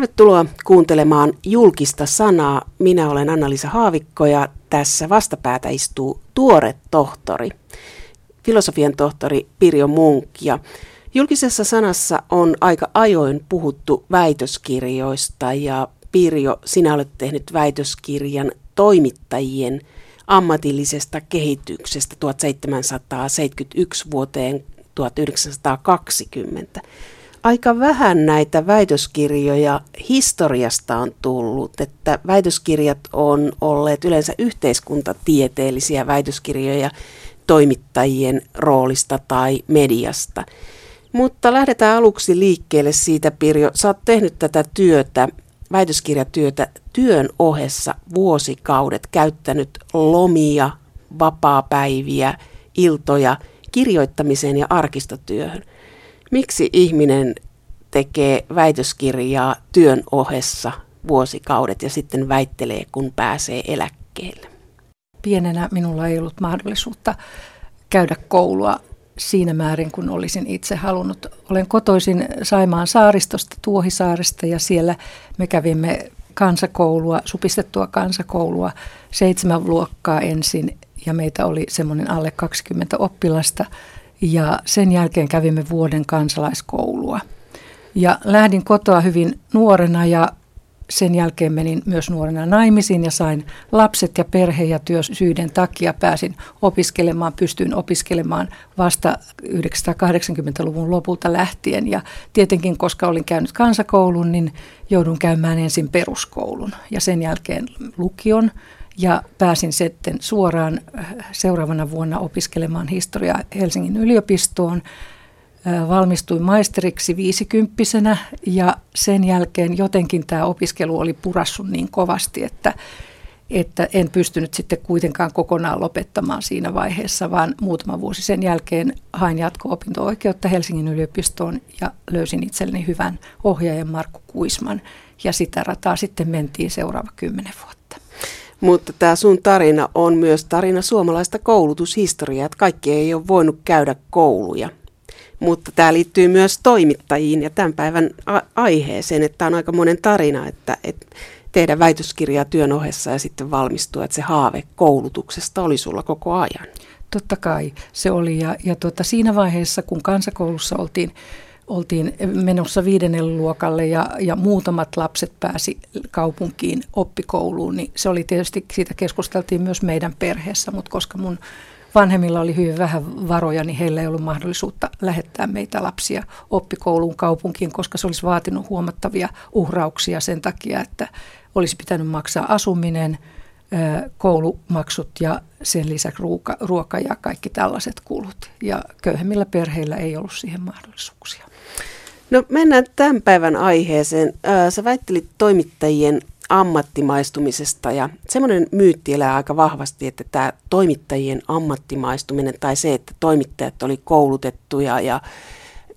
Tervetuloa kuuntelemaan julkista sanaa. Minä olen Anna-Liisa Haavikko ja tässä vastapäätä istuu tuore tohtori, filosofian tohtori Pirjo Munk. Ja julkisessa sanassa on aika ajoin puhuttu väitöskirjoista ja Pirjo, sinä olet tehnyt väitöskirjan toimittajien ammatillisesta kehityksestä 1771 vuoteen 1920 aika vähän näitä väitöskirjoja historiasta on tullut, että väitöskirjat on olleet yleensä yhteiskuntatieteellisiä väitöskirjoja toimittajien roolista tai mediasta. Mutta lähdetään aluksi liikkeelle siitä, Pirjo. Sä oot tehnyt tätä työtä, väitöskirjatyötä työn ohessa vuosikaudet, käyttänyt lomia, vapaapäiviä, iltoja kirjoittamiseen ja arkistotyöhön. Miksi ihminen tekee väitöskirjaa työn ohessa vuosikaudet ja sitten väittelee, kun pääsee eläkkeelle? Pienenä minulla ei ollut mahdollisuutta käydä koulua siinä määrin, kun olisin itse halunnut. Olen kotoisin Saimaan saaristosta, Tuohisaaresta ja siellä me kävimme kansakoulua, supistettua kansakoulua, seitsemän luokkaa ensin ja meitä oli semmoinen alle 20 oppilasta – ja sen jälkeen kävimme vuoden kansalaiskoulua. Ja lähdin kotoa hyvin nuorena ja sen jälkeen menin myös nuorena naimisiin ja sain lapset ja perhe- ja työsyiden takia pääsin opiskelemaan, pystyin opiskelemaan vasta 1980-luvun lopulta lähtien. Ja tietenkin, koska olin käynyt kansakoulun, niin joudun käymään ensin peruskoulun ja sen jälkeen lukion ja pääsin sitten suoraan äh, seuraavana vuonna opiskelemaan historiaa Helsingin yliopistoon. Äh, valmistuin maisteriksi viisikymppisenä ja sen jälkeen jotenkin tämä opiskelu oli purassut niin kovasti, että, että en pystynyt sitten kuitenkaan kokonaan lopettamaan siinä vaiheessa, vaan muutama vuosi sen jälkeen hain jatko-opinto-oikeutta Helsingin yliopistoon ja löysin itselleni hyvän ohjaajan Markku Kuisman ja sitä rataa sitten mentiin seuraava kymmenen vuotta. Mutta tämä sun tarina on myös tarina suomalaista koulutushistoriaa, että kaikki ei ole voinut käydä kouluja. Mutta tämä liittyy myös toimittajiin ja tämän päivän a- aiheeseen, että tämä on aika monen tarina, että, että tehdä väitöskirjaa työn ohessa ja sitten valmistua, että se haave koulutuksesta oli sulla koko ajan. Totta kai se oli ja, ja tuota, siinä vaiheessa, kun kansakoulussa oltiin oltiin menossa viidennelle luokalle ja, ja muutamat lapset pääsi kaupunkiin oppikouluun, niin se oli tietysti, siitä keskusteltiin myös meidän perheessä, mutta koska mun vanhemmilla oli hyvin vähän varoja, niin heillä ei ollut mahdollisuutta lähettää meitä lapsia oppikouluun kaupunkiin, koska se olisi vaatinut huomattavia uhrauksia sen takia, että olisi pitänyt maksaa asuminen, koulumaksut ja sen lisäksi ruoka, ruoka ja kaikki tällaiset kulut. Ja köyhemmillä perheillä ei ollut siihen mahdollisuuksia. No mennään tämän päivän aiheeseen. Sä väittelit toimittajien ammattimaistumisesta ja semmoinen myytti elää aika vahvasti, että tämä toimittajien ammattimaistuminen tai se, että toimittajat oli koulutettuja ja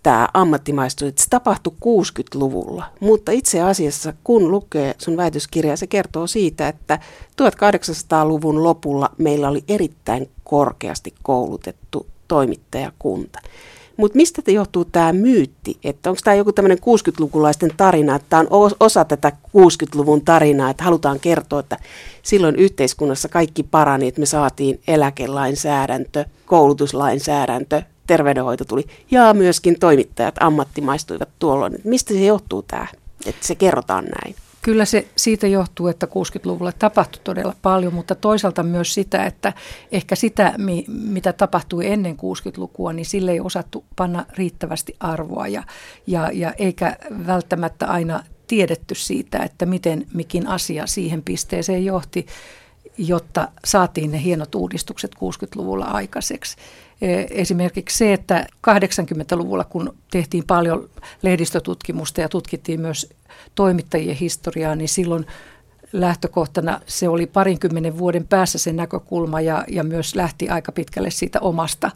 tämä ammattimaistuminen, se tapahtui 60-luvulla. Mutta itse asiassa, kun lukee sun väitöskirjaa, se kertoo siitä, että 1800-luvun lopulla meillä oli erittäin korkeasti koulutettu toimittajakunta. Mutta mistä te johtuu tämä myytti? Että onko tämä joku tämmöinen 60-lukulaisten tarina, että tämä on osa tätä 60-luvun tarinaa, että halutaan kertoa, että silloin yhteiskunnassa kaikki parani, että me saatiin eläkelainsäädäntö, koulutuslainsäädäntö, terveydenhoito tuli ja myöskin toimittajat ammattimaistuivat tuolloin. Mistä se johtuu tämä, että se kerrotaan näin? Kyllä se siitä johtuu, että 60-luvulla tapahtui todella paljon, mutta toisaalta myös sitä, että ehkä sitä, mitä tapahtui ennen 60-lukua, niin sille ei osattu panna riittävästi arvoa ja, ja, ja eikä välttämättä aina tiedetty siitä, että miten mikin asia siihen pisteeseen johti, jotta saatiin ne hienot uudistukset 60-luvulla aikaiseksi. E, esimerkiksi se, että 80-luvulla, kun tehtiin paljon lehdistötutkimusta ja tutkittiin myös toimittajien historiaa, niin silloin lähtökohtana se oli parinkymmenen vuoden päässä se näkökulma ja, ja myös lähti aika pitkälle siitä omasta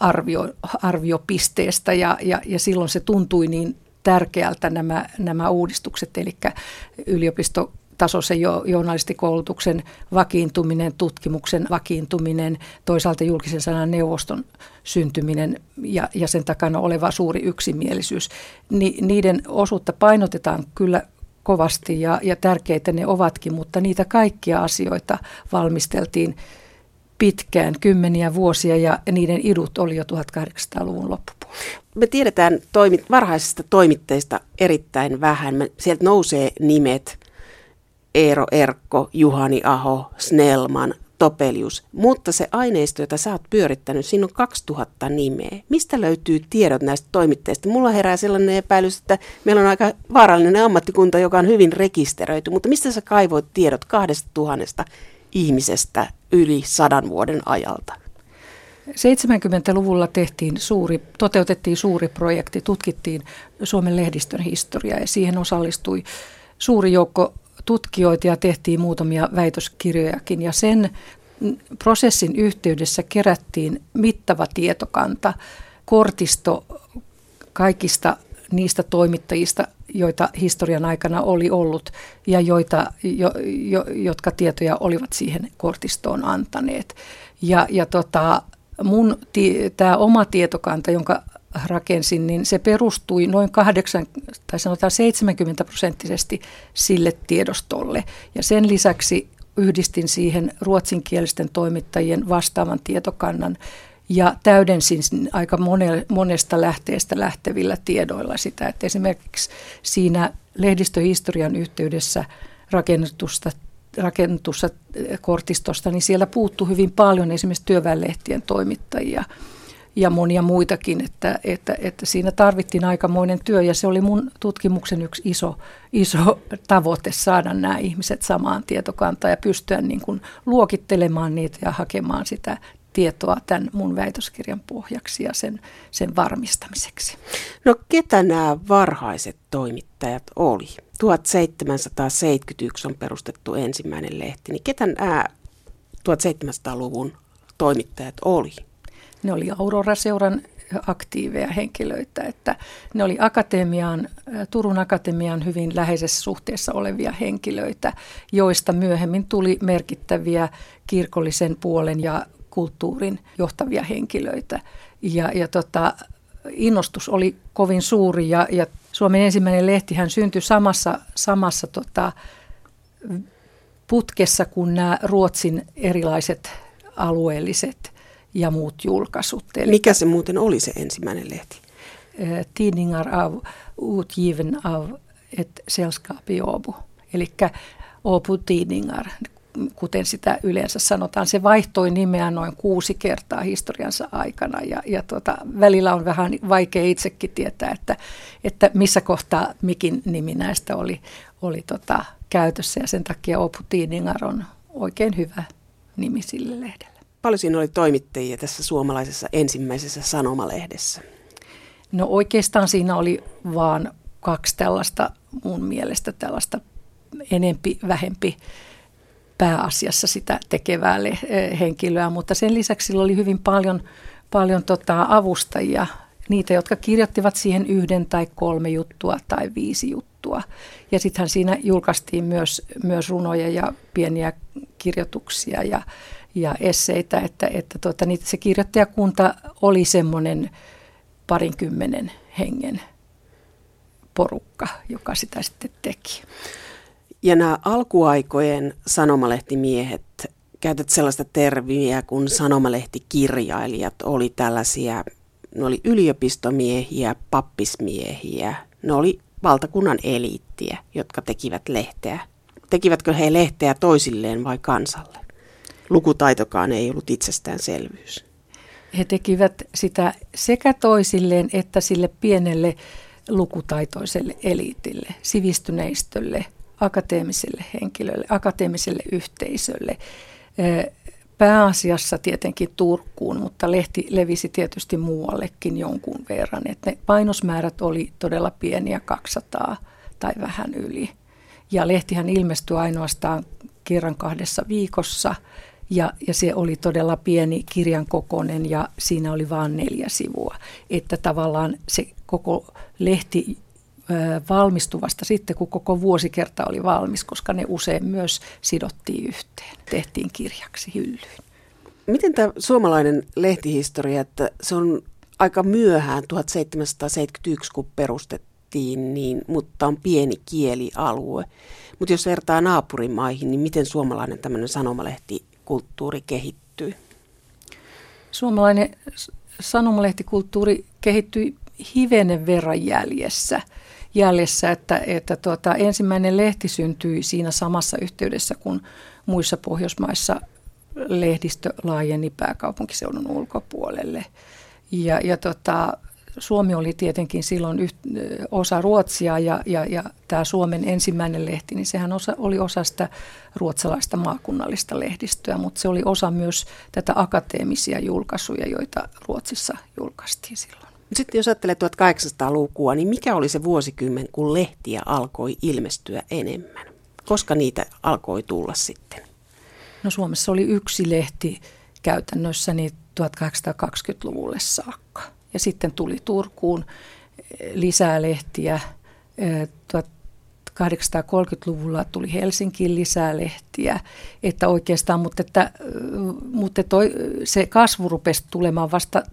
arvio, arviopisteestä. Ja, ja, ja silloin se tuntui niin tärkeältä nämä, nämä uudistukset, eli yliopisto tasoisen jo, journalistikoulutuksen vakiintuminen, tutkimuksen vakiintuminen, toisaalta julkisen sanan neuvoston syntyminen ja, ja sen takana oleva suuri yksimielisyys. Ni, niiden osuutta painotetaan kyllä kovasti ja, ja tärkeitä ne ovatkin, mutta niitä kaikkia asioita valmisteltiin pitkään, kymmeniä vuosia ja niiden idut oli jo 1800-luvun loppupuolella. Me tiedetään toimit, varhaisista toimitteista erittäin vähän. Me, sieltä nousee nimet Eero Erkko, Juhani Aho, Snellman, Topelius, mutta se aineisto, jota sä oot pyörittänyt, siinä on 2000 nimeä. Mistä löytyy tiedot näistä toimitteista? Mulla herää sellainen epäilys, että meillä on aika vaarallinen ammattikunta, joka on hyvin rekisteröity, mutta mistä sä kaivoit tiedot 2000 ihmisestä yli sadan vuoden ajalta? 70-luvulla tehtiin suuri, toteutettiin suuri projekti, tutkittiin Suomen lehdistön historiaa ja siihen osallistui suuri joukko tutkijoita ja tehtiin muutamia väitöskirjojakin ja sen prosessin yhteydessä kerättiin mittava tietokanta, kortisto kaikista niistä toimittajista, joita historian aikana oli ollut ja joita, jo, jo, jotka tietoja olivat siihen kortistoon antaneet. Ja, ja tota, mun tämä oma tietokanta, jonka rakensin, niin se perustui noin 8 tai sanotaan 70 prosenttisesti sille tiedostolle. Ja sen lisäksi yhdistin siihen ruotsinkielisten toimittajien vastaavan tietokannan ja täydensin aika monesta lähteestä lähtevillä tiedoilla sitä, että esimerkiksi siinä lehdistöhistorian yhteydessä rakennetusta rakennetussa kortistosta, niin siellä puuttuu hyvin paljon esimerkiksi työväenlehtien toimittajia – ja monia muitakin, että, että, että siinä tarvittiin aikamoinen työ ja se oli mun tutkimuksen yksi iso, iso tavoite saada nämä ihmiset samaan tietokantaan ja pystyä niin kuin luokittelemaan niitä ja hakemaan sitä tietoa tämän mun väitöskirjan pohjaksi ja sen, sen varmistamiseksi. No ketä nämä varhaiset toimittajat oli? 1771 on perustettu ensimmäinen lehti, niin ketä nämä 1700-luvun toimittajat oli? Ne oli Aurora-seuran aktiiveja henkilöitä, että ne oli akatemiaan, Turun akatemian hyvin läheisessä suhteessa olevia henkilöitä, joista myöhemmin tuli merkittäviä kirkollisen puolen ja kulttuurin johtavia henkilöitä. Ja, ja tota, innostus oli kovin suuri ja, ja Suomen ensimmäinen lehtihän syntyi samassa, samassa tota, putkessa kuin nämä Ruotsin erilaiset alueelliset ja muut julkaisut. Eli Mikä se muuten oli se ensimmäinen lehti? Eh, tidningar av utgiven av ett sällskap i Åbo. Eli Åbo Tidningar, kuten sitä yleensä sanotaan. Se vaihtoi nimeä noin kuusi kertaa historiansa aikana ja, ja tuota, välillä on vähän vaikea itsekin tietää, että, että missä kohtaa mikin nimi näistä oli, oli tota, käytössä ja sen takia Åbo Tidningar on oikein hyvä nimi sille lehdelle. Paljon siinä oli toimittajia tässä suomalaisessa ensimmäisessä sanomalehdessä? No oikeastaan siinä oli vaan kaksi tällaista mun mielestä tällaista enempi, vähempi pääasiassa sitä tekevää eh, henkilöä, mutta sen lisäksi sillä oli hyvin paljon, paljon tota avustajia, niitä, jotka kirjoittivat siihen yhden tai kolme juttua tai viisi juttua. Ja sittenhän siinä julkaistiin myös, myös runoja ja pieniä kirjoituksia ja, ja esseitä, että, että tuota, niin se kirjoittajakunta oli semmoinen parinkymmenen hengen porukka, joka sitä sitten teki. Ja nämä alkuaikojen sanomalehtimiehet, käytät sellaista termiä kuin sanomalehtikirjailijat, oli tällaisia, ne oli yliopistomiehiä, pappismiehiä, ne oli valtakunnan eliittiä, jotka tekivät lehteä. Tekivätkö he lehteä toisilleen vai kansalle? Lukutaitokaan ei ollut itsestäänselvyys. He tekivät sitä sekä toisilleen että sille pienelle lukutaitoiselle eliitille, sivistyneistölle, akateemiselle henkilölle, akateemiselle yhteisölle. Pääasiassa tietenkin Turkkuun, mutta lehti levisi tietysti muuallekin jonkun verran. Että ne painosmäärät oli todella pieniä, 200 tai vähän yli. Ja lehtihän ilmestyi ainoastaan kerran kahdessa viikossa – ja, ja se oli todella pieni kirjan kokoinen ja siinä oli vain neljä sivua. Että tavallaan se koko lehti valmistui vasta sitten, kun koko vuosikerta oli valmis, koska ne usein myös sidottiin yhteen, tehtiin kirjaksi hyllyyn. Miten tämä suomalainen lehtihistoria, että se on aika myöhään, 1771, kun perustettu Ruotsittiin, niin, mutta on pieni kielialue. Mutta jos vertaa naapurimaihin, niin miten suomalainen tämmöinen sanomalehtikulttuuri kehittyy? Suomalainen sanomalehtikulttuuri kehittyi hivenen verran jäljessä, jäljessä että, että tuota, ensimmäinen lehti syntyi siinä samassa yhteydessä, kun muissa Pohjoismaissa lehdistö laajeni pääkaupunkiseudun ulkopuolelle. Ja, ja tota, Suomi oli tietenkin silloin yht, osa Ruotsia ja, ja, ja tämä Suomen ensimmäinen lehti, niin sehän osa, oli osa sitä ruotsalaista maakunnallista lehdistöä, mutta se oli osa myös tätä akateemisia julkaisuja, joita Ruotsissa julkaistiin silloin. Sitten jos ajattelee 1800-lukua, niin mikä oli se vuosikymmen, kun lehtiä alkoi ilmestyä enemmän? Koska niitä alkoi tulla sitten? No Suomessa oli yksi lehti käytännössä niin 1820-luvulle saakka. Ja sitten tuli Turkuun eh, lisää lehtiä. 1830-luvulla eh, tuli Helsinkiin lisää lehtiä, että oikeastaan, mutta, että, eh, mutta toi, se kasvu rupesi tulemaan vasta 1840-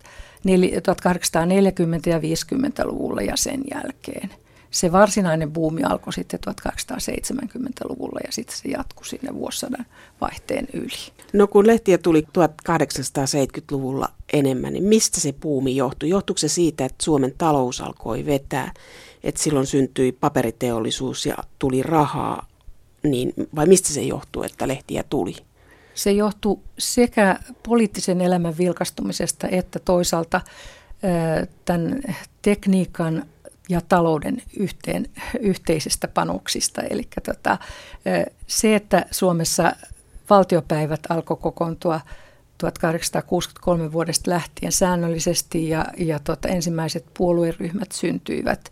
ja 50-luvulla ja sen jälkeen – se varsinainen buumi alkoi sitten 1870-luvulla ja sitten se jatkui sinne vuosisadan vaihteen yli. No kun lehtiä tuli 1870-luvulla enemmän, niin mistä se buumi johtui? Johtuiko se siitä, että Suomen talous alkoi vetää, että silloin syntyi paperiteollisuus ja tuli rahaa, niin, vai mistä se johtuu, että lehtiä tuli? Se johtuu sekä poliittisen elämän vilkastumisesta että toisaalta tämän tekniikan ja talouden yhteen, yhteisistä panoksista. Eli tota, se, että Suomessa valtiopäivät alkoi kokoontua 1863 vuodesta lähtien säännöllisesti ja, ja tota, ensimmäiset puolueryhmät syntyivät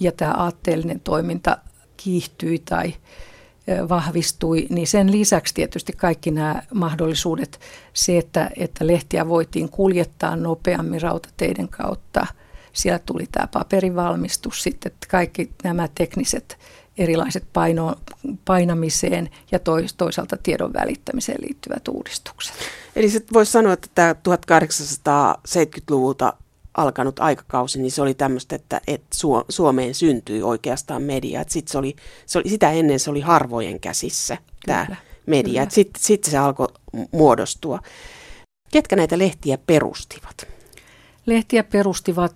ja tämä aatteellinen toiminta kiihtyi tai vahvistui, niin sen lisäksi tietysti kaikki nämä mahdollisuudet, se, että, että lehtiä voitiin kuljettaa nopeammin rautateiden kautta – siellä tuli tämä paperivalmistus, sitten kaikki nämä tekniset erilaiset paino, painamiseen ja toisaalta tiedon välittämiseen liittyvät uudistukset. Eli voisi sanoa, että tämä 1870-luvulta alkanut aikakausi, niin se oli tämmöistä, että, että Suomeen syntyi oikeastaan media. Että sit se oli, se oli, sitä ennen se oli harvojen käsissä tämä kyllä, media. Sitten sit se alkoi muodostua. Ketkä näitä lehtiä perustivat? Lehtiä perustivat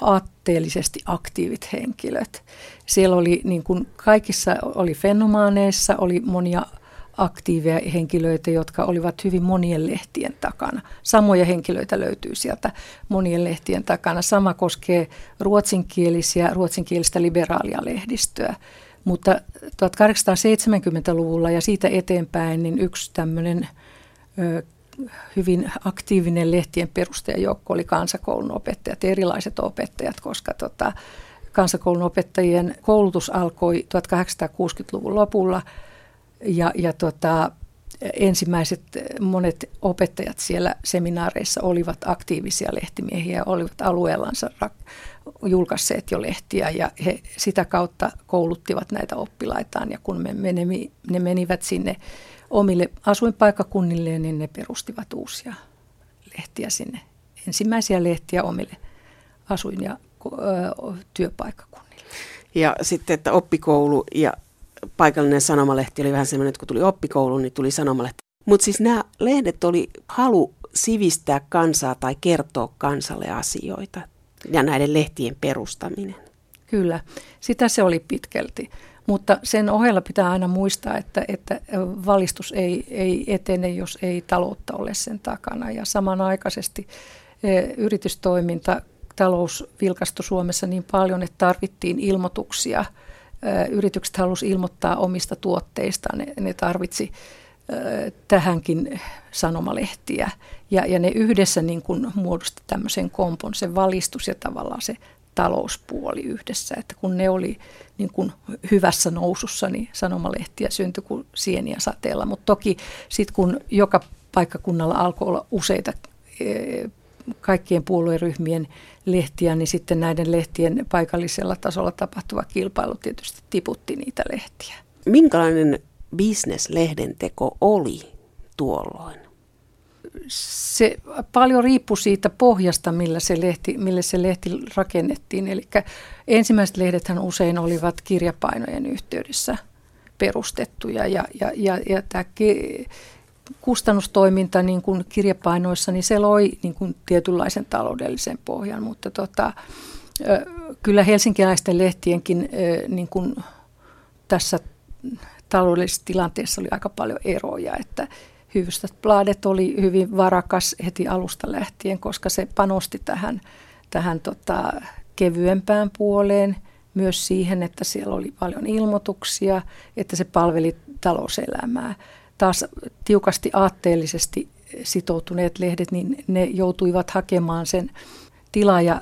aatteellisesti aktiivit henkilöt. Siellä oli niin kuin kaikissa oli fenomaaneissa, oli monia aktiiveja henkilöitä, jotka olivat hyvin monien lehtien takana. Samoja henkilöitä löytyy sieltä monien lehtien takana. Sama koskee ruotsinkielisiä, ruotsinkielistä liberaalia lehdistöä. Mutta 1870-luvulla ja siitä eteenpäin niin yksi tämmöinen hyvin aktiivinen lehtien perustajajoukko oli kansakoulun opettajat, erilaiset opettajat, koska tota, kansakoulun opettajien koulutus alkoi 1860-luvun lopulla ja, ja tota, ensimmäiset monet opettajat siellä seminaareissa olivat aktiivisia lehtimiehiä, olivat alueellansa julkaisseet jo lehtiä ja he sitä kautta kouluttivat näitä oppilaitaan ja kun me menemi, ne menivät sinne omille asuinpaikakunnilleen, niin ne perustivat uusia lehtiä sinne. Ensimmäisiä lehtiä omille asuin- ja työpaikkakunnille. Ja sitten, että oppikoulu ja paikallinen sanomalehti oli vähän semmoinen, että kun tuli oppikoulu, niin tuli sanomalehti. Mutta siis nämä lehdet oli halu sivistää kansaa tai kertoa kansalle asioita ja näiden lehtien perustaminen. Kyllä, sitä se oli pitkälti. Mutta sen ohella pitää aina muistaa, että, että valistus ei, ei etene, jos ei taloutta ole sen takana. Ja samanaikaisesti e, yritystoiminta, talous vilkastui Suomessa niin paljon, että tarvittiin ilmoituksia. E, yritykset halusivat ilmoittaa omista tuotteistaan, ne, ne tarvitsi e, tähänkin sanomalehtiä. Ja, ja ne yhdessä niin kuin muodosti tämmöisen kompon, se valistus ja tavallaan se talouspuoli yhdessä. Että kun ne oli niin kuin hyvässä nousussa, niin sanomalehtiä syntyi kuin sieniä sateella. Mutta toki sitten kun joka paikkakunnalla alkoi olla useita e, kaikkien puolueryhmien lehtiä, niin sitten näiden lehtien paikallisella tasolla tapahtuva kilpailu tietysti tiputti niitä lehtiä. Minkälainen bisnes lehdenteko oli tuolloin? Se paljon riippui siitä pohjasta, millä se lehti, millä se lehti rakennettiin. Eli ensimmäiset lehdethän usein olivat kirjapainojen yhteydessä perustettuja ja, ja, ja, ja tämä kustannustoiminta niin kuin kirjapainoissa, niin se loi niin kuin tietynlaisen taloudellisen pohjan, mutta tota, kyllä helsinkiläisten lehtienkin niin kuin tässä taloudellisessa tilanteessa oli aika paljon eroja, että Hyvystadbladet oli hyvin varakas heti alusta lähtien, koska se panosti tähän, tähän tota, kevyempään puoleen, myös siihen, että siellä oli paljon ilmoituksia, että se palveli talouselämää. Taas tiukasti aatteellisesti sitoutuneet lehdet, niin ne joutuivat hakemaan sen tilaaja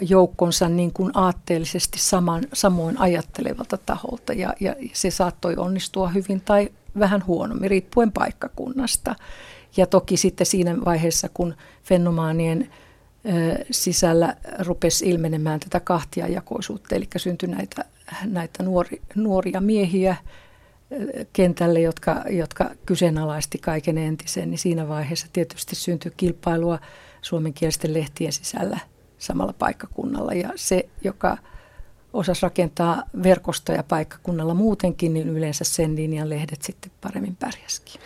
joukkonsa niin kuin aatteellisesti saman, samoin ajattelevalta taholta ja, ja se saattoi onnistua hyvin tai vähän huonommin, riippuen paikkakunnasta. Ja toki sitten siinä vaiheessa, kun fenomaanien sisällä rupesi ilmenemään tätä kahtiajakoisuutta, eli syntyi näitä, näitä nuori, nuoria miehiä kentälle, jotka, jotka kyseenalaisti kaiken entisen, niin siinä vaiheessa tietysti syntyi kilpailua suomenkielisten lehtien sisällä samalla paikkakunnalla. Ja se, joka osasi rakentaa verkostoja paikkakunnalla muutenkin, niin yleensä sen linjan lehdet sitten paremmin pärjäskin.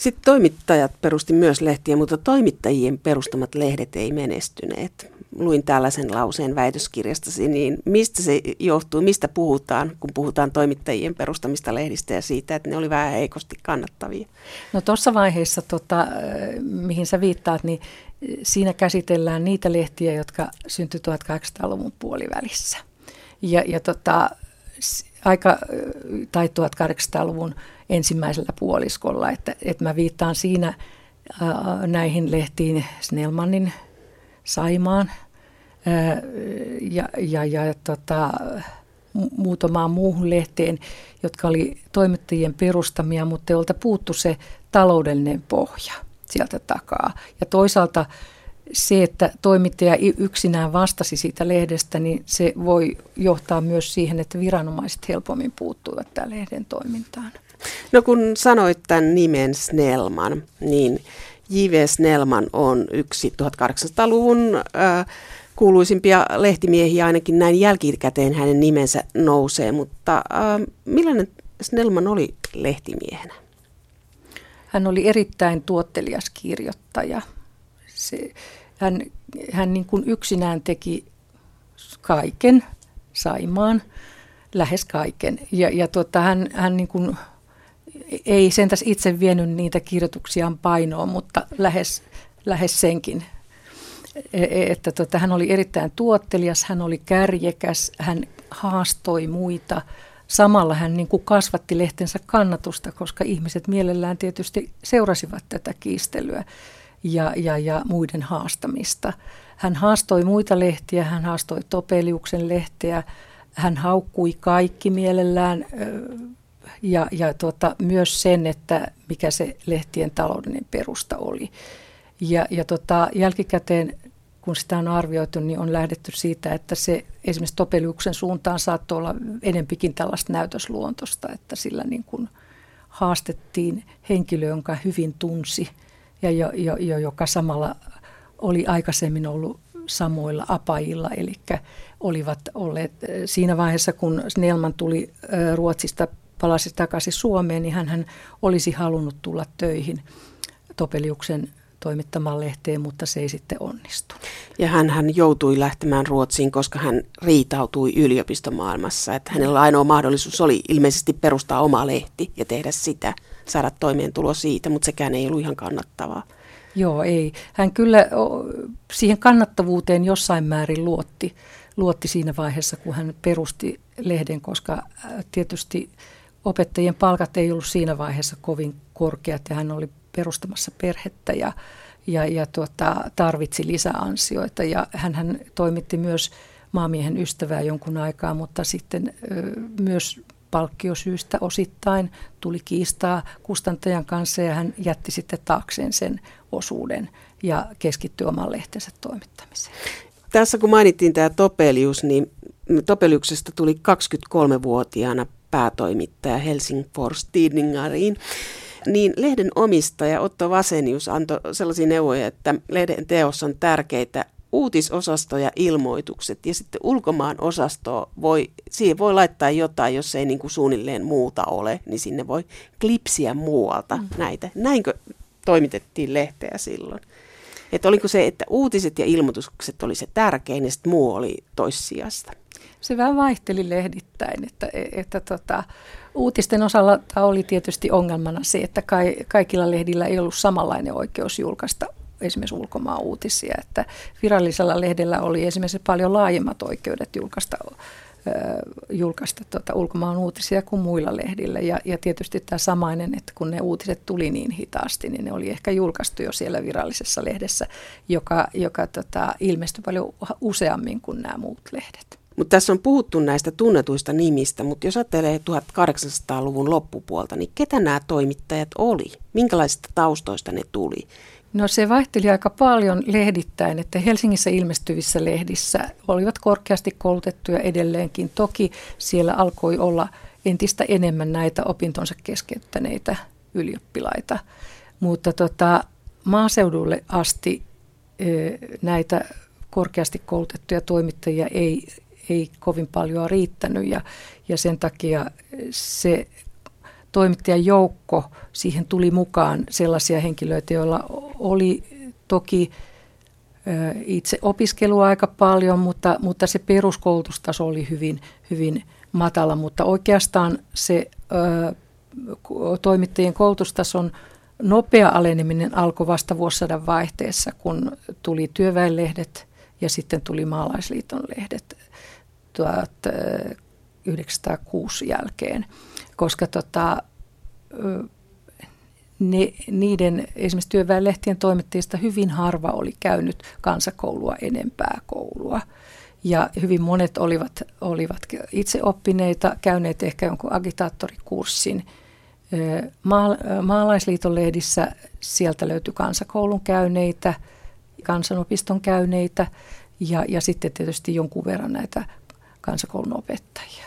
Sitten toimittajat perusti myös lehtiä, mutta toimittajien perustamat lehdet ei menestyneet. Luin tällaisen lauseen väitöskirjastasi, niin mistä se johtuu, mistä puhutaan, kun puhutaan toimittajien perustamista lehdistä ja siitä, että ne oli vähän heikosti kannattavia? No tuossa vaiheessa, tota, mihin sä viittaat, niin siinä käsitellään niitä lehtiä, jotka syntyi 1800-luvun puolivälissä. Ja, ja tota, aika, tai 1800-luvun ensimmäisellä puoliskolla, että, että mä viittaan siinä ää, näihin lehtiin Snellmanin Saimaan ää, ja, ja, ja tota, muutamaan muuhun lehteen, jotka oli toimittajien perustamia, mutta joilta puuttu se taloudellinen pohja sieltä takaa. Ja toisaalta se, että toimittaja yksinään vastasi siitä lehdestä, niin se voi johtaa myös siihen, että viranomaiset helpommin puuttuivat tämän lehden toimintaan. No kun sanoit tämän nimen Snellman, niin J.V. Snellman on yksi 1800-luvun äh, kuuluisimpia lehtimiehiä, ainakin näin jälkikäteen hänen nimensä nousee, mutta äh, millainen Snellman oli lehtimiehenä? Hän oli erittäin tuottelias kirjoittaja. Se, hän hän niin kuin yksinään teki kaiken, Saimaan, lähes kaiken. Ja, ja tuota, hän, hän niin kuin, ei sentäs itse vienyt niitä kirjoituksiaan painoon, mutta lähes, lähes senkin. E, e, että tuota, hän oli erittäin tuottelias, hän oli kärjekäs, hän haastoi muita. Samalla hän niin kuin kasvatti lehtensä kannatusta, koska ihmiset mielellään tietysti seurasivat tätä kiistelyä ja, ja, ja muiden haastamista. Hän haastoi muita lehtiä, hän haastoi Topeliuksen lehteä, hän haukkui kaikki mielellään ja, ja tuota, myös sen, että mikä se lehtien taloudellinen perusta oli. Ja, ja tota, jälkikäteen, kun sitä on arvioitu, niin on lähdetty siitä, että se esimerkiksi Topeliuksen suuntaan saattoi olla enempikin tällaista näytösluontosta, että sillä niin kuin haastettiin henkilö, jonka hyvin tunsi – ja jo, jo, jo, joka samalla oli aikaisemmin ollut samoilla apajilla, eli olivat olleet siinä vaiheessa, kun Snellman tuli Ruotsista, palasi takaisin Suomeen, niin hän olisi halunnut tulla töihin Topeliuksen toimittamaan lehteen, mutta se ei sitten onnistu. Ja hän, hän joutui lähtemään Ruotsiin, koska hän riitautui yliopistomaailmassa. Että hänellä ainoa mahdollisuus oli ilmeisesti perustaa oma lehti ja tehdä sitä – saada toimeentulo siitä, mutta sekään ei ollut ihan kannattavaa. Joo, ei. Hän kyllä siihen kannattavuuteen jossain määrin luotti, luotti siinä vaiheessa, kun hän perusti lehden, koska tietysti opettajien palkat ei ollut siinä vaiheessa kovin korkeat ja hän oli perustamassa perhettä ja, ja, ja tuota, tarvitsi lisäansioita. Ja hän, hän toimitti myös maamiehen ystävää jonkun aikaa, mutta sitten ö, myös palkkiosyystä osittain tuli kiistaa kustantajan kanssa ja hän jätti sitten taakseen sen osuuden ja keskittyi oman lehtensä toimittamiseen. Tässä kun mainittiin tämä Topelius, niin Topeliuksesta tuli 23-vuotiaana päätoimittaja Helsingfors Tidningariin. Niin lehden omistaja Otto Vasenius antoi sellaisia neuvoja, että lehden teossa on tärkeitä uutisosasto ja ilmoitukset ja sitten ulkomaan osasto voi, siihen voi laittaa jotain, jos ei niin kuin suunnilleen muuta ole, niin sinne voi klipsiä muualta mm. näitä. Näinkö toimitettiin lehteä silloin? Että oliko se, että uutiset ja ilmoitukset oli se tärkein ja sitten muu oli toissijasta? Se vähän vaihteli lehdittäin, että, että tota, uutisten osalla oli tietysti ongelmana se, että kaikilla lehdillä ei ollut samanlainen oikeus julkaista esimerkiksi ulkomaan uutisia, että virallisella lehdellä oli esimerkiksi paljon laajemmat oikeudet julkaista julkaista tuota ulkomaan uutisia kuin muilla lehdillä. Ja, ja tietysti tämä samainen, että kun ne uutiset tuli niin hitaasti, niin ne oli ehkä julkaistu jo siellä virallisessa lehdessä, joka, joka tota, ilmestyi paljon useammin kuin nämä muut lehdet. Mutta tässä on puhuttu näistä tunnetuista nimistä, mutta jos ajattelee 1800-luvun loppupuolta, niin ketä nämä toimittajat oli? Minkälaisista taustoista ne tuli? No se vaihteli aika paljon lehdittäin, että Helsingissä ilmestyvissä lehdissä olivat korkeasti koulutettuja edelleenkin. Toki siellä alkoi olla entistä enemmän näitä opintonsa keskeyttäneitä ylioppilaita, mutta tota, maaseudulle asti näitä korkeasti koulutettuja toimittajia ei, ei kovin paljon riittänyt ja, ja sen takia se toimittajan joukko, siihen tuli mukaan sellaisia henkilöitä, joilla oli toki itse opiskelua aika paljon, mutta, mutta se peruskoulutustaso oli hyvin, hyvin matala, mutta oikeastaan se ö, toimittajien koulutustason nopea aleneminen alkoi vasta vuosisadan vaihteessa, kun tuli työväenlehdet ja sitten tuli maalaisliiton lehdet 1906 jälkeen koska tota, ne, niiden esimerkiksi työväenlehtien toimittajista hyvin harva oli käynyt kansakoulua enempää koulua. Ja hyvin monet olivat, olivat itse oppineita, käyneet ehkä jonkun agitaattorikurssin. Maalaisliiton lehdissä sieltä löytyi kansakoulun käyneitä, kansanopiston käyneitä ja, ja sitten tietysti jonkun verran näitä kansakoulun opettajia.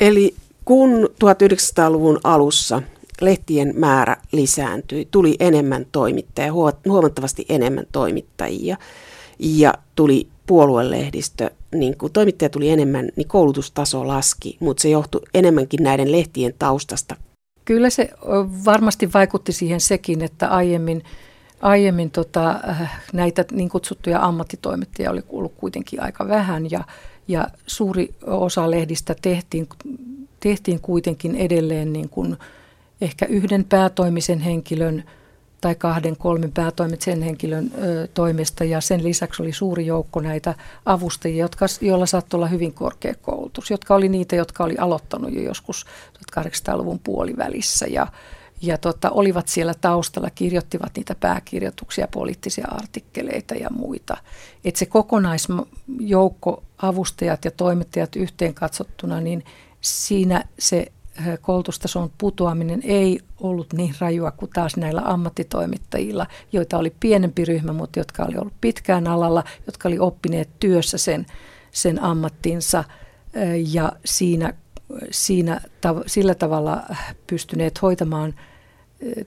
Eli kun 1900-luvun alussa lehtien määrä lisääntyi, tuli enemmän toimittajia, huomattavasti enemmän toimittajia ja tuli puoluelehdistö, niin kun toimittaja tuli enemmän, niin koulutustaso laski, mutta se johtui enemmänkin näiden lehtien taustasta. Kyllä se varmasti vaikutti siihen sekin, että aiemmin, aiemmin tota, äh, näitä niin kutsuttuja ammattitoimittajia oli ollut kuitenkin aika vähän ja, ja suuri osa lehdistä tehtiin tehtiin kuitenkin edelleen niin kuin ehkä yhden päätoimisen henkilön tai kahden, kolmen päätoimisen henkilön ö, toimesta. Ja sen lisäksi oli suuri joukko näitä avustajia, jotka, joilla saattoi olla hyvin korkea koulutus, jotka oli niitä, jotka oli aloittanut jo joskus 1800-luvun puolivälissä. Ja, ja tota, olivat siellä taustalla, kirjoittivat niitä pääkirjoituksia, poliittisia artikkeleita ja muita. Et se kokonaisjoukko avustajat ja toimittajat yhteen katsottuna, niin siinä se koulutustason putoaminen ei ollut niin rajua kuin taas näillä ammattitoimittajilla, joita oli pienempi ryhmä, mutta jotka oli ollut pitkään alalla, jotka oli oppineet työssä sen, sen ammattinsa ja siinä, siinä tav- sillä tavalla pystyneet hoitamaan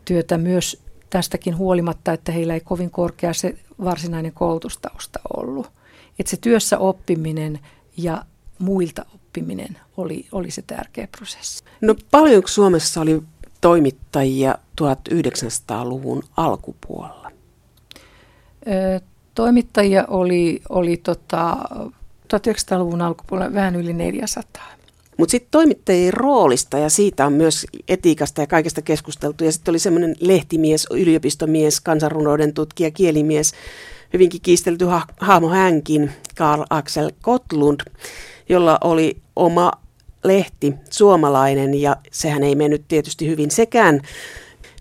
työtä myös tästäkin huolimatta, että heillä ei kovin korkea se varsinainen koulutustausta ollut. Että se työssä oppiminen ja muilta oppiminen oli, oli se tärkeä prosessi. No paljonko Suomessa oli toimittajia 1900-luvun alkupuolella? Ö, toimittajia oli, oli tota, 1900-luvun alkupuolella vähän yli 400. Mutta sitten toimittajien roolista ja siitä on myös etiikasta ja kaikesta keskusteltu. Ja sitten oli semmoinen lehtimies, yliopistomies, kansanrunouden tutkija, kielimies, hyvinkin kiistelty ha- hahmo hänkin, Karl Axel Kotlund, jolla oli oma lehti, suomalainen, ja sehän ei mennyt tietysti hyvin sekään.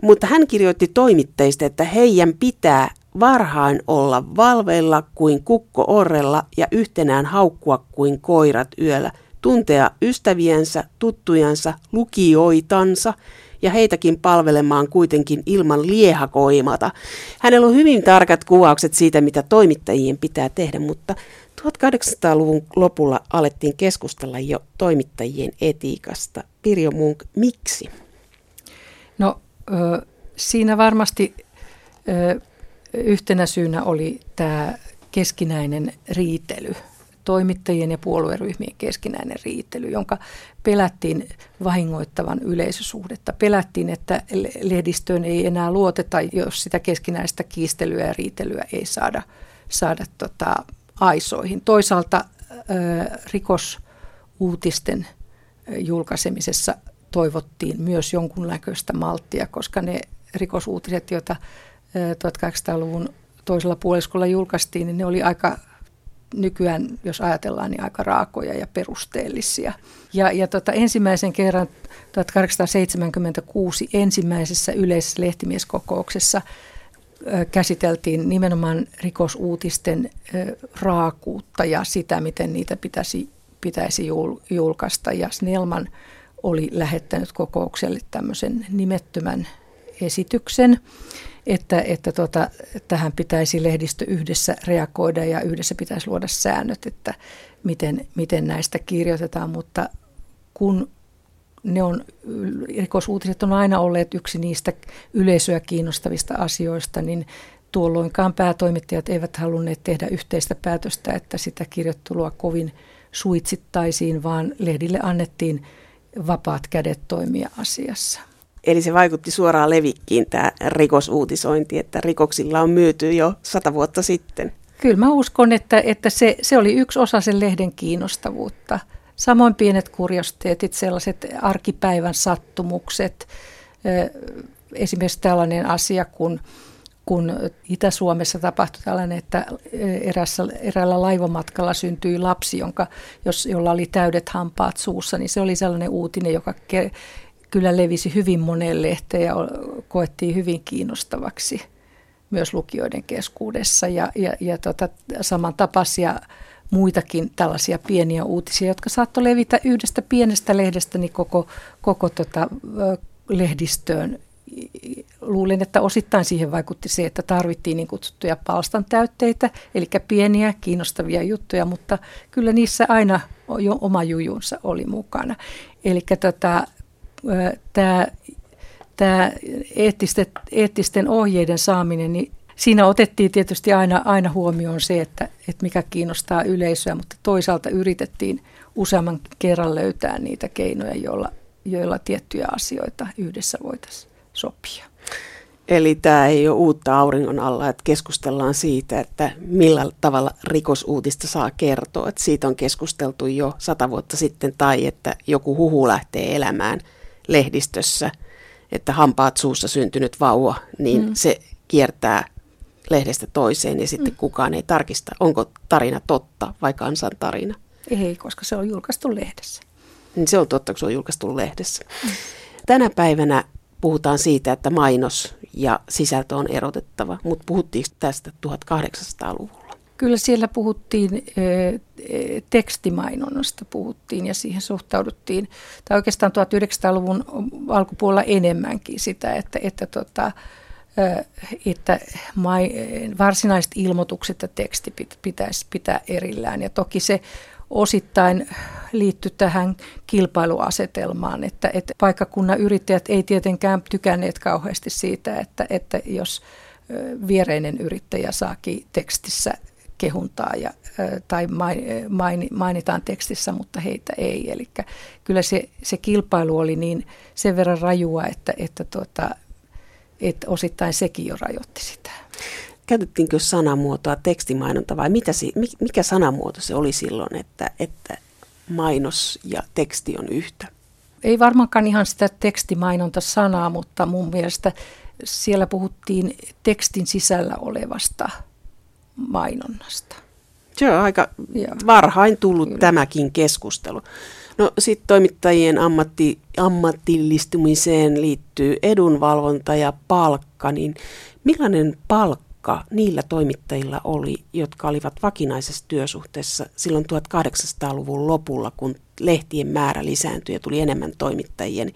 Mutta hän kirjoitti toimitteista, että heidän pitää varhain olla valveilla kuin kukko orrella ja yhtenään haukkua kuin koirat yöllä, tuntea ystäviensä, tuttujansa, lukijoitansa ja heitäkin palvelemaan kuitenkin ilman liehakoimata. Hänellä on hyvin tarkat kuvaukset siitä, mitä toimittajien pitää tehdä, mutta 1800-luvun lopulla alettiin keskustella jo toimittajien etiikasta. Pirjo Munk, miksi? No siinä varmasti yhtenä syynä oli tämä keskinäinen riitely, toimittajien ja puolueryhmien keskinäinen riitely, jonka pelättiin vahingoittavan yleisösuhdetta. Pelättiin, että lehdistöön ei enää luoteta, jos sitä keskinäistä kiistelyä ja riitelyä ei saada, saada tota, aisoihin. Toisaalta ö, rikosuutisten julkaisemisessa toivottiin myös jonkunlaista malttia, koska ne rikosuutiset, joita 1800-luvun toisella puoliskolla julkaistiin, niin ne oli aika nykyään, jos ajatellaan, niin aika raakoja ja perusteellisia. Ja, ja tota, ensimmäisen kerran 1876 ensimmäisessä yleisessä lehtimieskokouksessa käsiteltiin nimenomaan rikosuutisten raakuutta ja sitä, miten niitä pitäisi, pitäisi jul, julkaista. Ja Snellman oli lähettänyt kokoukselle tämmöisen nimettömän esityksen, että, että tota, tähän pitäisi lehdistö yhdessä reagoida ja yhdessä pitäisi luoda säännöt, että miten, miten näistä kirjoitetaan, mutta kun ne on, rikosuutiset on aina olleet yksi niistä yleisöä kiinnostavista asioista, niin tuolloinkaan päätoimittajat eivät halunneet tehdä yhteistä päätöstä, että sitä kirjoittelua kovin suitsittaisiin, vaan lehdille annettiin vapaat kädet toimia asiassa. Eli se vaikutti suoraan levikkiin tämä rikosuutisointi, että rikoksilla on myyty jo sata vuotta sitten. Kyllä mä uskon, että, että se, se oli yksi osa sen lehden kiinnostavuutta. Samoin pienet kuriosteetit, sellaiset arkipäivän sattumukset, esimerkiksi tällainen asia, kun, kun Itä-Suomessa tapahtui tällainen, että erässä, eräällä laivamatkalla syntyi lapsi, jonka, jos, jolla oli täydet hampaat suussa, niin se oli sellainen uutinen, joka kyllä levisi hyvin moneen lehteen ja koettiin hyvin kiinnostavaksi myös lukijoiden keskuudessa. Ja, ja, ja tota, samantapaisia muitakin tällaisia pieniä uutisia, jotka saattoi levitä yhdestä pienestä lehdestä niin koko, koko tota, lehdistöön. Luulen, että osittain siihen vaikutti se, että tarvittiin niin kutsuttuja palstan täytteitä, eli pieniä kiinnostavia juttuja, mutta kyllä niissä aina jo oma jujunsa oli mukana. Eli tota, tämä, tämä eettisten, eettisten ohjeiden saaminen, niin siinä otettiin tietysti aina, aina huomioon se, että, että mikä kiinnostaa yleisöä, mutta toisaalta yritettiin useamman kerran löytää niitä keinoja, joilla, joilla tiettyjä asioita yhdessä voitaisiin sopia. Eli tämä ei ole uutta auringon alla, että keskustellaan siitä, että millä tavalla rikosuutista saa kertoa. Että siitä on keskusteltu jo sata vuotta sitten tai että joku huhu lähtee elämään – lehdistössä, että hampaat suussa syntynyt vauva, niin mm. se kiertää lehdestä toiseen ja sitten mm. kukaan ei tarkista, onko tarina totta vai kansan tarina. Ei, koska se on julkaistu lehdessä. Niin se on totta, kun se on julkaistu lehdessä. Mm. Tänä päivänä puhutaan siitä, että mainos ja sisältö on erotettava, mutta puhuttiinko tästä 1800-luvulla? Kyllä siellä puhuttiin, tekstimainonnasta puhuttiin ja siihen suhtauduttiin, tai oikeastaan 1900-luvun alkupuolella enemmänkin sitä, että, että, tota, että varsinaiset ilmoitukset ja teksti pitäisi pitää erillään. Ja toki se osittain liittyy tähän kilpailuasetelmaan, että, että paikkakunnan yrittäjät ei tietenkään tykänneet kauheasti siitä, että, että jos viereinen yrittäjä saakin tekstissä kehuntaa ja, tai mainitaan tekstissä, mutta heitä ei. Eli kyllä se, se kilpailu oli niin sen verran rajua, että, että, tuota, että osittain sekin jo rajoitti sitä. Käytettiinkö sanamuotoa tekstimainonta vai mitä, mikä sanamuoto se oli silloin, että, että mainos ja teksti on yhtä? Ei varmaankaan ihan sitä tekstimainonta sanaa, mutta mun mielestä siellä puhuttiin tekstin sisällä olevasta mainonnasta. Se on aika Joo. varhain tullut Kyllä. tämäkin keskustelu. No sitten toimittajien ammatti, ammatillistumiseen liittyy edunvalvonta ja palkka, niin millainen palkka niillä toimittajilla oli, jotka olivat vakinaisessa työsuhteessa silloin 1800-luvun lopulla, kun lehtien määrä lisääntyi ja tuli enemmän toimittajien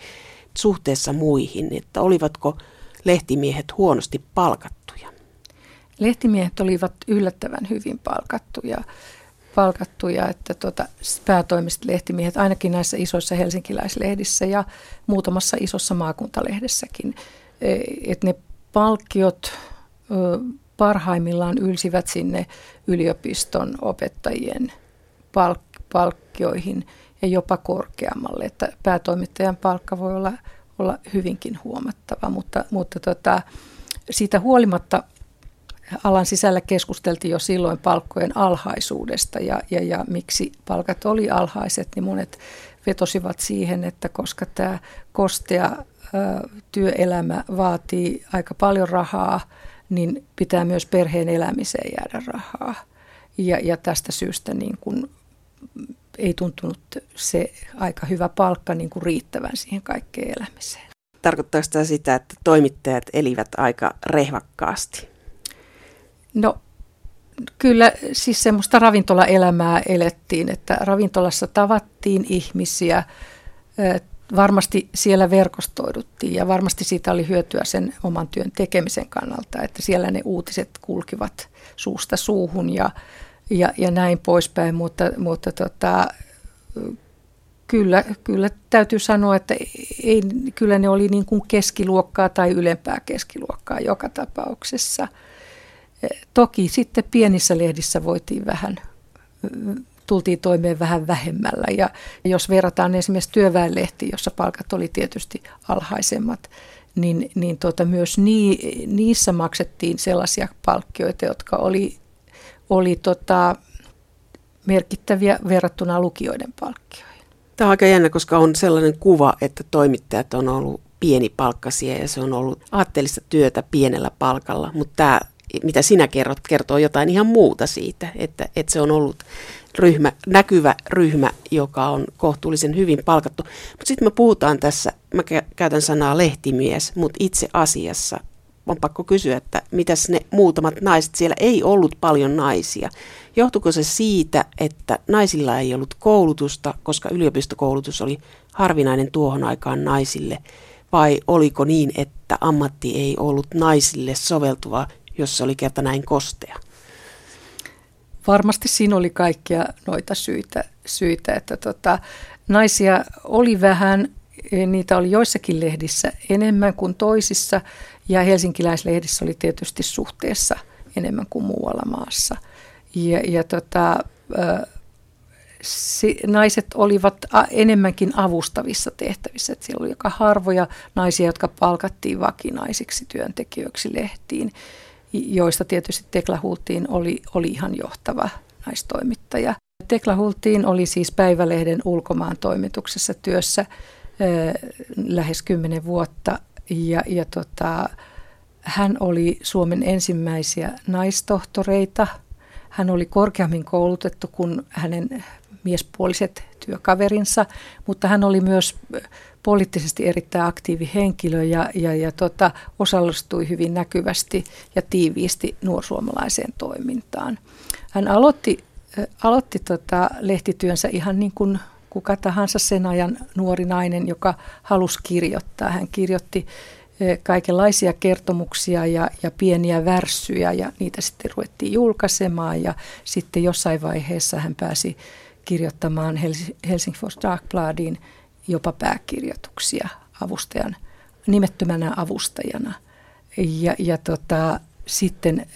suhteessa muihin, että olivatko lehtimiehet huonosti palkattu? Lehtimiehet olivat yllättävän hyvin palkattuja, palkattuja että tuota, päätoimiset lehtimiehet ainakin näissä isoissa helsinkiläislehdissä ja muutamassa isossa maakuntalehdessäkin että ne palkkiot parhaimmillaan ylsivät sinne yliopiston opettajien palk- palkkioihin ja jopa korkeammalle. Että päätoimittajan palkka voi olla, olla hyvinkin huomattava, mutta, mutta tota, siitä huolimatta alan sisällä keskusteltiin jo silloin palkkojen alhaisuudesta ja, ja, ja miksi palkat oli alhaiset, niin monet vetosivat siihen, että koska tämä kostea työelämä vaatii aika paljon rahaa, niin pitää myös perheen elämiseen jäädä rahaa. Ja, ja tästä syystä niin kun ei tuntunut se aika hyvä palkka niin kuin riittävän siihen kaikkeen elämiseen. Tarkoittaako tämä sitä, että toimittajat elivät aika rehvakkaasti? No kyllä siis semmoista ravintolaelämää elettiin, että ravintolassa tavattiin ihmisiä, varmasti siellä verkostoiduttiin ja varmasti siitä oli hyötyä sen oman työn tekemisen kannalta, että siellä ne uutiset kulkivat suusta suuhun ja, ja, ja näin poispäin, mutta, mutta tota, kyllä, kyllä täytyy sanoa, että ei, kyllä ne oli niin kuin keskiluokkaa tai ylempää keskiluokkaa joka tapauksessa. Toki sitten pienissä lehdissä voitiin vähän, tultiin toimeen vähän vähemmällä. Ja jos verrataan esimerkiksi työväenlehtiin, jossa palkat oli tietysti alhaisemmat, niin, niin tuota, myös nii, niissä maksettiin sellaisia palkkioita, jotka oli, oli tota, merkittäviä verrattuna lukijoiden palkkioihin. Tämä on aika jännä, koska on sellainen kuva, että toimittajat on ollut pienipalkkaisia ja se on ollut aatteellista työtä pienellä palkalla, mutta tämä, mitä sinä kerrot, kertoo jotain ihan muuta siitä, että, että se on ollut ryhmä, näkyvä ryhmä, joka on kohtuullisen hyvin palkattu. Mutta sitten me puhutaan tässä, mä käytän sanaa lehtimies, mutta itse asiassa on pakko kysyä, että mitäs ne muutamat naiset, siellä ei ollut paljon naisia. Johtuiko se siitä, että naisilla ei ollut koulutusta, koska yliopistokoulutus oli harvinainen tuohon aikaan naisille, vai oliko niin, että ammatti ei ollut naisille soveltuva, jos se oli kerta näin kostea? Varmasti siinä oli kaikkia noita syitä, syitä että tota, naisia oli vähän, niitä oli joissakin lehdissä enemmän kuin toisissa, ja helsinkiläislehdissä oli tietysti suhteessa enemmän kuin muualla maassa. Ja, ja tota, naiset olivat enemmänkin avustavissa tehtävissä. Et siellä oli aika harvoja naisia, jotka palkattiin vakinaisiksi työntekijöiksi lehtiin, joista tietysti Tekla Hultiin oli, oli ihan johtava naistoimittaja. Tekla Hultiin oli siis Päivälehden ulkomaan toimituksessa työssä lähes kymmenen vuotta ja, ja tota, hän oli Suomen ensimmäisiä naistohtoreita. Hän oli korkeammin koulutettu kuin hänen miespuoliset työkaverinsa, mutta hän oli myös poliittisesti erittäin aktiivi henkilö ja, ja, ja tota, osallistui hyvin näkyvästi ja tiiviisti nuorsuomalaiseen toimintaan. Hän aloitti, aloitti tota lehtityönsä ihan niin kuin kuka tahansa sen ajan nuori nainen, joka halusi kirjoittaa. Hän kirjoitti kaikenlaisia kertomuksia ja, ja pieniä värssyjä ja niitä sitten ruvettiin julkaisemaan ja sitten jossain vaiheessa hän pääsi kirjoittamaan Helsingfors Dagbladin jopa pääkirjoituksia avustajan, nimettömänä avustajana. Ja, ja tota, sitten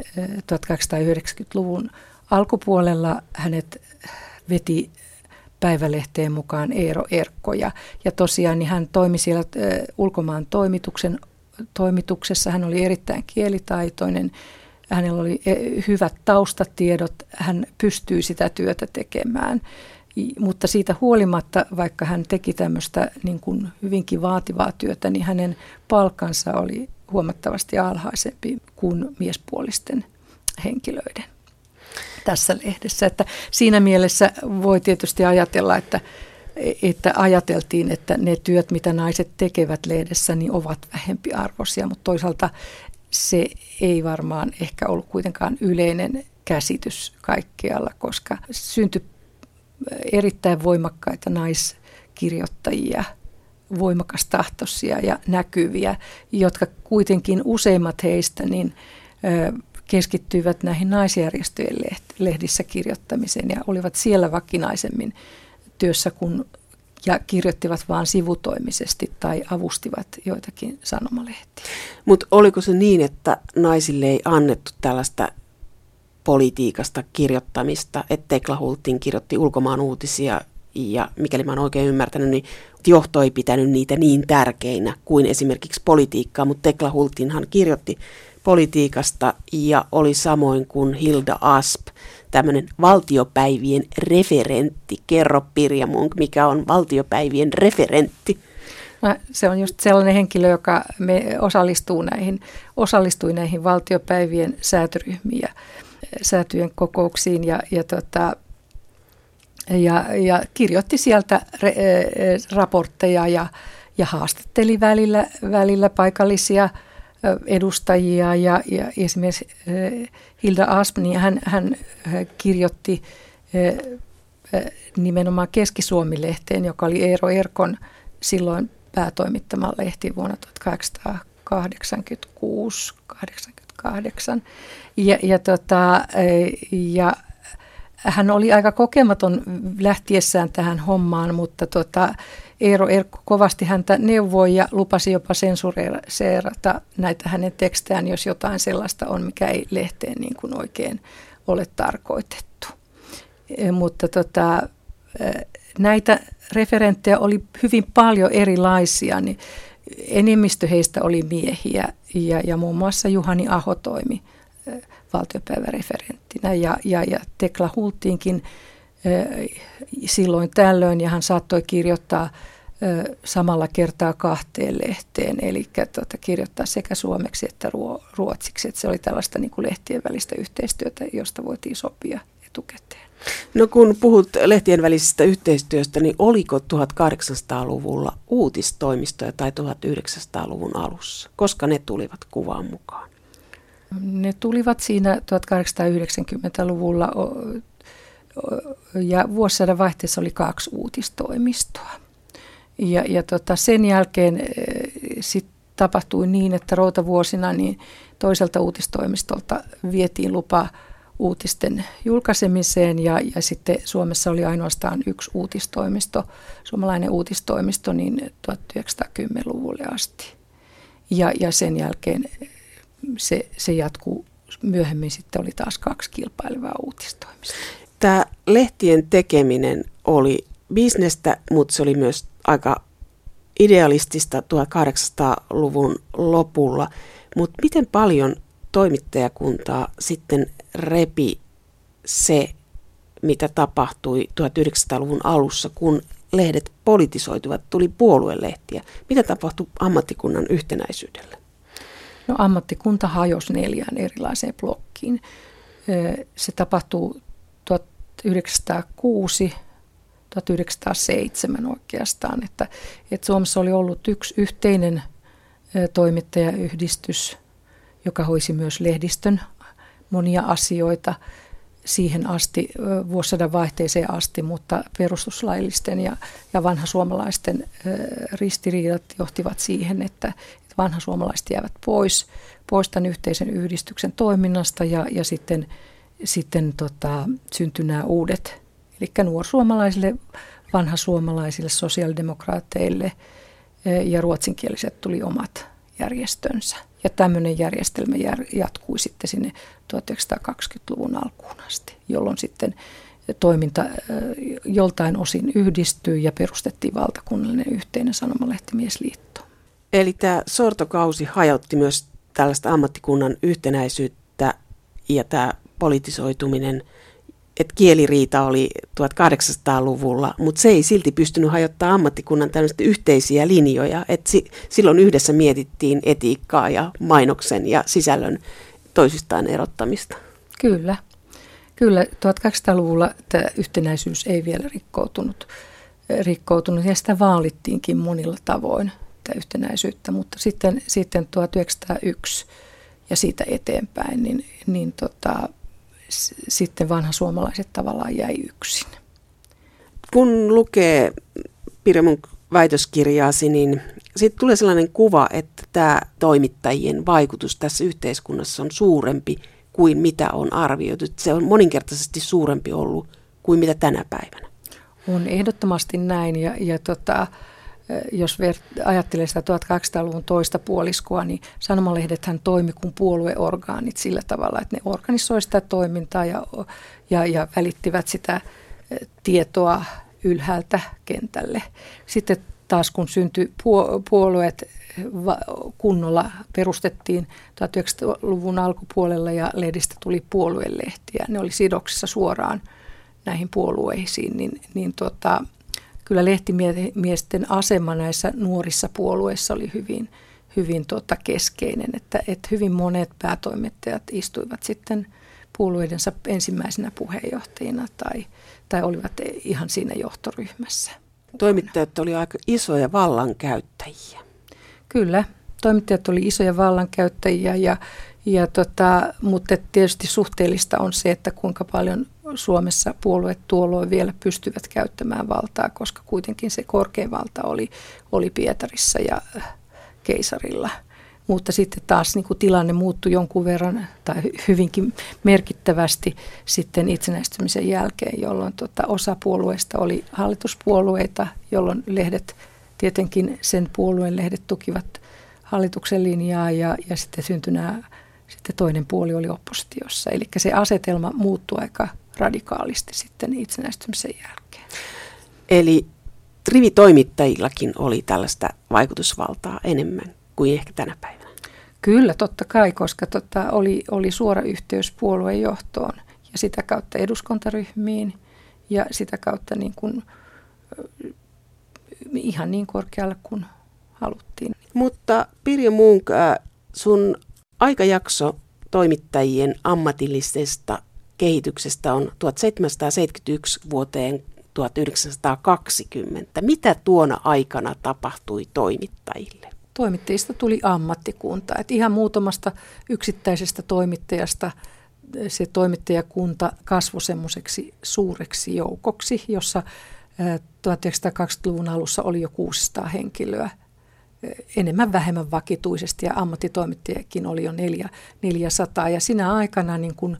1890-luvun e, alkupuolella hänet veti päivälehteen mukaan Eero Erkko. Ja, ja tosiaan niin hän toimi siellä ä, ulkomaan toimituksen, toimituksessa. Hän oli erittäin kielitaitoinen. Hänellä oli hyvät taustatiedot. Hän pystyi sitä työtä tekemään. Mutta siitä huolimatta, vaikka hän teki tämmöistä niin kuin hyvinkin vaativaa työtä, niin hänen palkkansa oli huomattavasti alhaisempi kuin miespuolisten henkilöiden tässä lehdessä. Että siinä mielessä voi tietysti ajatella, että, että ajateltiin, että ne työt, mitä naiset tekevät lehdessä, niin ovat vähempiarvoisia, mutta toisaalta se ei varmaan ehkä ollut kuitenkaan yleinen käsitys kaikkialla, koska syntyi erittäin voimakkaita naiskirjoittajia, voimakastahtoisia ja näkyviä, jotka kuitenkin useimmat heistä niin keskittyivät näihin naisjärjestöjen lehdissä kirjoittamiseen ja olivat siellä vakinaisemmin työssä kuin ja kirjoittivat vain sivutoimisesti tai avustivat joitakin sanomalehtiä. Mutta oliko se niin, että naisille ei annettu tällaista politiikasta kirjoittamista, että Tekla Hultin kirjoitti ulkomaan uutisia ja mikäli mä oon oikein ymmärtänyt, niin johto ei pitänyt niitä niin tärkeinä kuin esimerkiksi politiikkaa, mutta Tekla Hultinhan kirjoitti politiikasta ja oli samoin kuin Hilda Asp, tämmöinen valtiopäivien referentti. Kerro Pirja Munk, mikä on valtiopäivien referentti. Se on just sellainen henkilö, joka me osallistuu näihin, osallistui näihin valtiopäivien säätöryhmiin ja säätyjen kokouksiin ja, ja, tota, ja, ja kirjoitti sieltä re, raportteja ja, ja haastatteli välillä, välillä paikallisia – edustajia ja, ja esimerkiksi Hilda Asp, niin hän, hän kirjoitti nimenomaan Keski-Suomi-lehteen, joka oli Eero Erkon silloin päätoimittama lehti vuonna 1886-88. Ja, ja, tota, ja hän oli aika kokematon lähtiessään tähän hommaan, mutta tota, Eero Erkko kovasti häntä neuvoi ja lupasi jopa sensureerata näitä hänen tekstejään, jos jotain sellaista on, mikä ei lehteen niin kuin oikein ole tarkoitettu. E, mutta tota, e, näitä referenttejä oli hyvin paljon erilaisia, niin enemmistö heistä oli miehiä ja, ja muun muassa Juhani Aho toimi valtiopäiväreferenttinä ja, ja, ja Tekla Hultiinkin silloin tällöin ja hän saattoi kirjoittaa samalla kertaa kahteen lehteen, eli tuota, kirjoittaa sekä suomeksi että ruotsiksi. Että se oli tällaista niin kuin lehtien välistä yhteistyötä, josta voitiin sopia etukäteen. No kun puhut lehtien välisestä yhteistyöstä, niin oliko 1800-luvulla uutistoimistoja tai 1900-luvun alussa? Koska ne tulivat kuvaan mukaan? Ne tulivat siinä 1890-luvulla ja vuosisadan vaihteessa oli kaksi uutistoimistoa. Ja, ja tota, sen jälkeen e, sit tapahtui niin, että routavuosina niin toiselta uutistoimistolta vietiin lupa uutisten julkaisemiseen ja, ja sitten Suomessa oli ainoastaan yksi uutistoimisto, suomalainen uutistoimisto niin 1910-luvulle asti. Ja, ja sen jälkeen se, se jatkuu myöhemmin sitten oli taas kaksi kilpailevaa uutistoimistoa. Tämä lehtien tekeminen oli bisnestä, mutta se oli myös aika idealistista 1800-luvun lopulla. Mutta miten paljon toimittajakuntaa sitten repi se, mitä tapahtui 1900-luvun alussa, kun lehdet politisoituvat, tuli puoluelehtiä. Mitä tapahtui ammattikunnan yhtenäisyydelle? No ammattikunta hajosi neljään erilaiseen blokkiin. Se tapahtuu 1906, 1907 oikeastaan, että, että Suomessa oli ollut yksi yhteinen toimittajayhdistys, joka hoisi myös lehdistön monia asioita siihen asti, vuosisadan vaihteeseen asti, mutta perustuslaillisten ja, ja vanhasuomalaisten ristiriidat johtivat siihen, että, vanhasuomalaiset jäävät pois, pois tämän yhteisen yhdistyksen toiminnasta ja, ja sitten, sitten tota, syntyi nämä uudet, eli nuorsuomalaisille, vanhasuomalaisille, sosiaalidemokraateille ja ruotsinkieliset tuli omat järjestönsä. Ja tämmöinen järjestelmä jatkui sitten sinne 1920-luvun alkuun asti, jolloin sitten toiminta joltain osin yhdistyi ja perustettiin valtakunnallinen yhteinen sanomalehtimieslitto. Eli tämä sortokausi hajotti myös tällaista ammattikunnan yhtenäisyyttä ja tämä politisoituminen – että kieliriita oli 1800-luvulla, mutta se ei silti pystynyt hajottaa ammattikunnan tämmöistä yhteisiä linjoja. Että si- silloin yhdessä mietittiin etiikkaa ja mainoksen ja sisällön toisistaan erottamista. Kyllä. Kyllä, 1800-luvulla tämä yhtenäisyys ei vielä rikkoutunut, rikkoutunut ja sitä vaalittiinkin monilla tavoin, tämä yhtenäisyyttä, mutta sitten, sitten 1901 ja siitä eteenpäin, niin, niin tota, sitten vanha suomalaiset tavallaan jäi yksin. Kun lukee Pirmun väitöskirjaasi, niin sitten tulee sellainen kuva, että tämä toimittajien vaikutus tässä yhteiskunnassa on suurempi kuin mitä on arvioitu. Se on moninkertaisesti suurempi ollut kuin mitä tänä päivänä. On ehdottomasti näin ja, ja tota, jos ajattelee sitä 1800-luvun toista puoliskoa, niin sanomalehdet toimi kuin puolueorgaanit sillä tavalla, että ne organisoi sitä toimintaa ja, ja, ja välittivät sitä tietoa ylhäältä kentälle. Sitten taas kun syntyi puolueet kunnolla, perustettiin 1900-luvun alkupuolella ja lehdistä tuli puoluelehtiä. Ne oli sidoksissa suoraan näihin puolueisiin, niin, niin tota, kyllä lehtimiesten asema näissä nuorissa puolueissa oli hyvin, hyvin tota keskeinen, että, että hyvin monet päätoimittajat istuivat sitten puolueidensa ensimmäisenä puheenjohtajina tai, tai olivat ihan siinä johtoryhmässä. Toimittajat oli aika isoja vallankäyttäjiä. Kyllä, toimittajat oli isoja vallankäyttäjiä, ja, ja tota, mutta tietysti suhteellista on se, että kuinka paljon Suomessa puolueet tuolloin vielä pystyvät käyttämään valtaa, koska kuitenkin se korkein valta oli, oli Pietarissa ja keisarilla. Mutta sitten taas niin kuin tilanne muuttui jonkun verran tai hyvinkin merkittävästi sitten itsenäistymisen jälkeen, jolloin tota, osa puolueista oli hallituspuolueita, jolloin lehdet, tietenkin sen puolueen lehdet tukivat hallituksen linjaa ja, ja sitten syntyi nämä, sitten toinen puoli oli oppositiossa. Eli se asetelma muuttui aika radikaalisti sitten itsenäistymisen jälkeen. Eli rivitoimittajillakin oli tällaista vaikutusvaltaa enemmän kuin ehkä tänä päivänä. Kyllä, totta kai, koska tota, oli, oli suora yhteys puolueen johtoon ja sitä kautta eduskuntaryhmiin ja sitä kautta niin kuin, ihan niin korkealle kuin haluttiin. Mutta Pirjo Munk, sun aikajakso toimittajien ammatillisesta kehityksestä on 1771 vuoteen 1920. Mitä tuona aikana tapahtui toimittajille? Toimittajista tuli ammattikunta. Et ihan muutamasta yksittäisestä toimittajasta se toimittajakunta kasvoi semmoiseksi suureksi joukoksi, jossa 1920-luvun alussa oli jo 600 henkilöä – enemmän vähemmän vakituisesti ja ammattitoimittajakin oli jo neljä, 400. Ja sinä aikana niin kun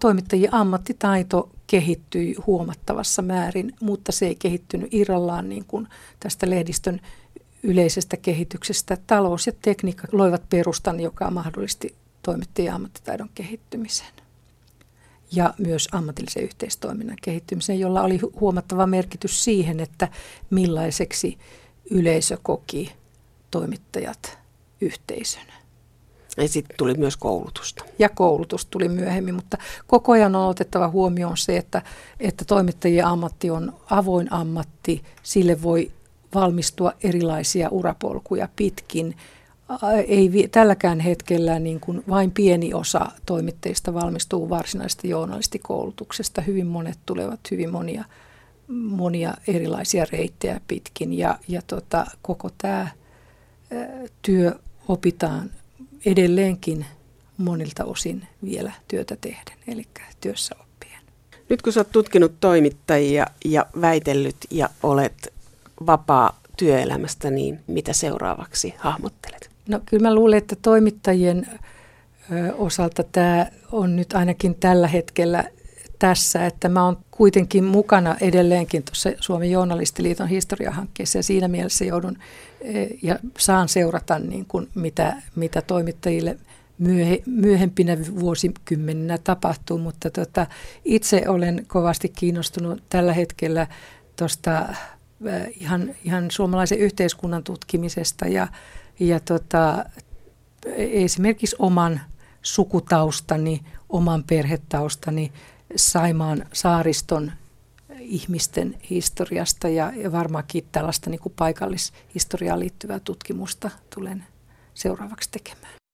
toimittajien ammattitaito kehittyi huomattavassa määrin, mutta se ei kehittynyt irrallaan niin kuin tästä lehdistön yleisestä kehityksestä. Talous ja tekniikka loivat perustan, joka mahdollisti toimittajien ammattitaidon kehittymisen ja myös ammatillisen yhteistoiminnan kehittymisen, jolla oli huomattava merkitys siihen, että millaiseksi yleisö koki toimittajat yhteisönä. Ja sitten tuli myös koulutusta. Ja koulutus tuli myöhemmin, mutta koko ajan on otettava huomioon se, että, että toimittajien ammatti on avoin ammatti. Sille voi valmistua erilaisia urapolkuja pitkin. Ei tälläkään hetkellä niin kuin vain pieni osa toimittajista valmistuu varsinaisesta journalistikoulutuksesta. Hyvin monet tulevat hyvin monia, monia erilaisia reittejä pitkin ja, ja tota, koko tämä työ opitaan edelleenkin monilta osin vielä työtä tehden, eli työssä oppien. Nyt kun sä oot tutkinut toimittajia ja väitellyt ja olet vapaa työelämästä, niin mitä seuraavaksi hahmottelet? No kyllä mä luulen, että toimittajien osalta tämä on nyt ainakin tällä hetkellä tässä, että mä oon kuitenkin mukana edelleenkin tuossa Suomen journalistiliiton historiahankkeessa ja siinä mielessä joudun ja saan seurata niin kuin mitä, mitä toimittajille myöhe, myöhempinä vuosikymmeninä tapahtuu, mutta tota, itse olen kovasti kiinnostunut tällä hetkellä tuosta eh, ihan, ihan suomalaisen yhteiskunnan tutkimisesta ja, ja tota, esimerkiksi oman sukutaustani, oman perhetaustani Saimaan saariston ihmisten historiasta ja, varmaankin tällaista niin kuin paikallishistoriaan liittyvää tutkimusta tulen seuraavaksi tekemään.